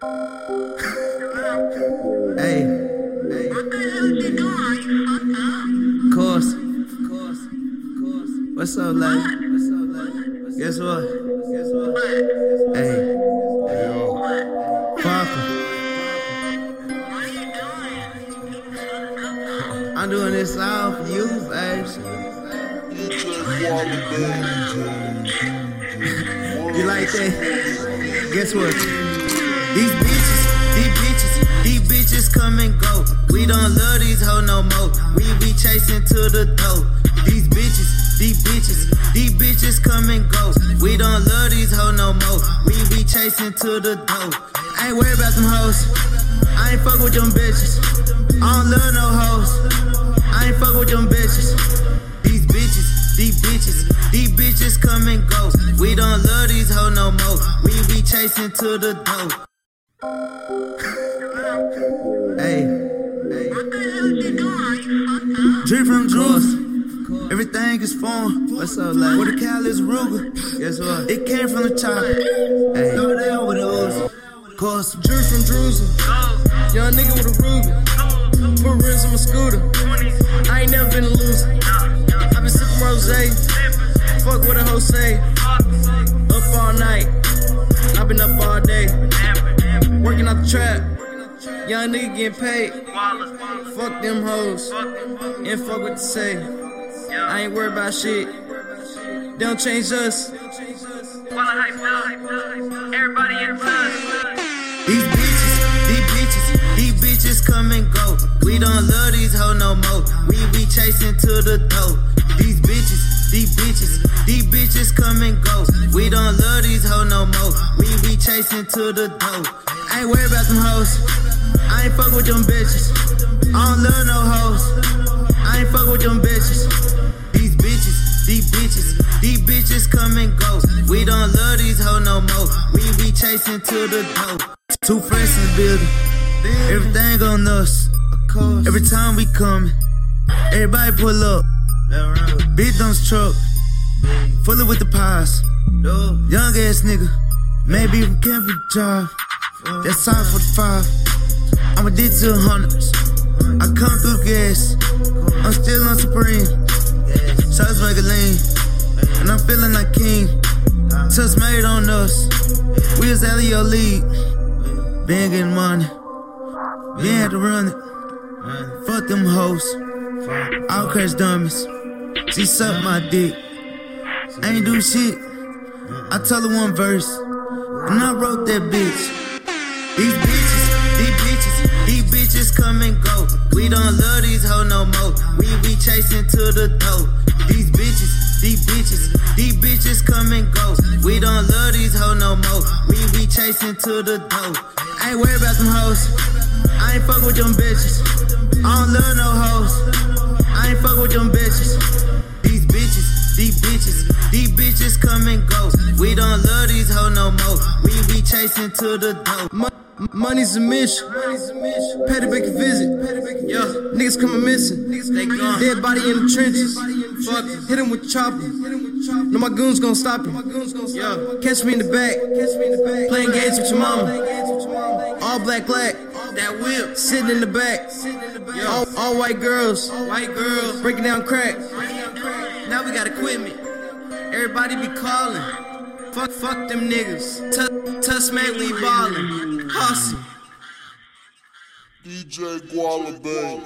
Hey, hey. What the hell you doing? You fucked up. Course, course, course. What's up, lady? What's up, lady? Guess what? Guess what? What? Hey. What you? I'm doing this all for you, babe. You like that? Guess what? These bitches, these bitches, these bitches come and go. We don't love these hoes no more. We be chasing to the door. These bitches, these bitches, these bitches come and go. We don't love these hoes no more. We be chasing to the door. I ain't worried about them hoes. I ain't fuck with them bitches. I don't love no hoes. I ain't fuck with them bitches. These bitches, these bitches, these bitches come and go. We don't love these hoes no more. We be chasing to the door. Hey, hey. What the hell you doing? You fucked up. Drip from Juice. Everything is form. What's up, like? Where the cow is Ruger. Guess what? It came from the chopper. Hey. Throw it down with the Uzi. Course. Drew from Drusen. Young nigga with a Ruger. Put rims on my scooter. I ain't never been a loser. I been sipping rose. Fuck what a hoe trap. Young nigga getting paid. Fuck them hoes. And fuck what they say. I ain't worried about shit. They don't change us. Everybody in These bitches, these bitches, these bitches come and go. We don't love these hoes no more. We be chasing to the door. These bitches, these bitches, these bitches come and go. We don't love these hoes no more. Chasing to the door. I ain't worried about them hoes. I ain't fuck with them bitches. I don't love no hoes. I ain't fuck with them bitches. These bitches, these bitches, these bitches come and go. We don't love these hoes no more. We be chasing to the door. Two friends in the building. Everything on us. Every time we come, everybody pull up. Big dumps truck. Full of with the pies. Young ass nigga. Maybe from Campbell Drive. That's time for the five. I'm addicted to the hundreds. I come through gas. I'm still on Supreme. Shots make lean. And I'm feeling like king. TusMade on us. We of your league. Been getting money. Been had to run it. Fuck them hoes. I'll crash dummies. She sucked my dick. I ain't do shit. I tell her one verse. And I wrote that bitch. These bitches, these bitches, these bitches come and go. We don't love these hoes no more. We be chasing to the door. These bitches, these bitches, these bitches come and go. We don't love these hoes no more. We be chasing to the door. I ain't worried about them hoes. I ain't fuck with them bitches. I don't love no hoes. I ain't fuck with them bitches. These bitches, these bitches, these bitches come and go. We don't chasing to the. Mo- Money's a mission. To make a visit. Yeah, niggas coming missing. They gone. Dead body in the trenches. Fuck, hit him with chopper. No, my goons gonna stop him. Yeah, catch me in the back. Playing games with your mama. All black, black. That whip, Sitting in the back. All, all white girls. white girls. Breaking down crack. Now we got equipment. Everybody be calling. Fuck, fuck them niggas. Tuss, tuss man, we ballin'. Hustle. DJ Gwalla Bay.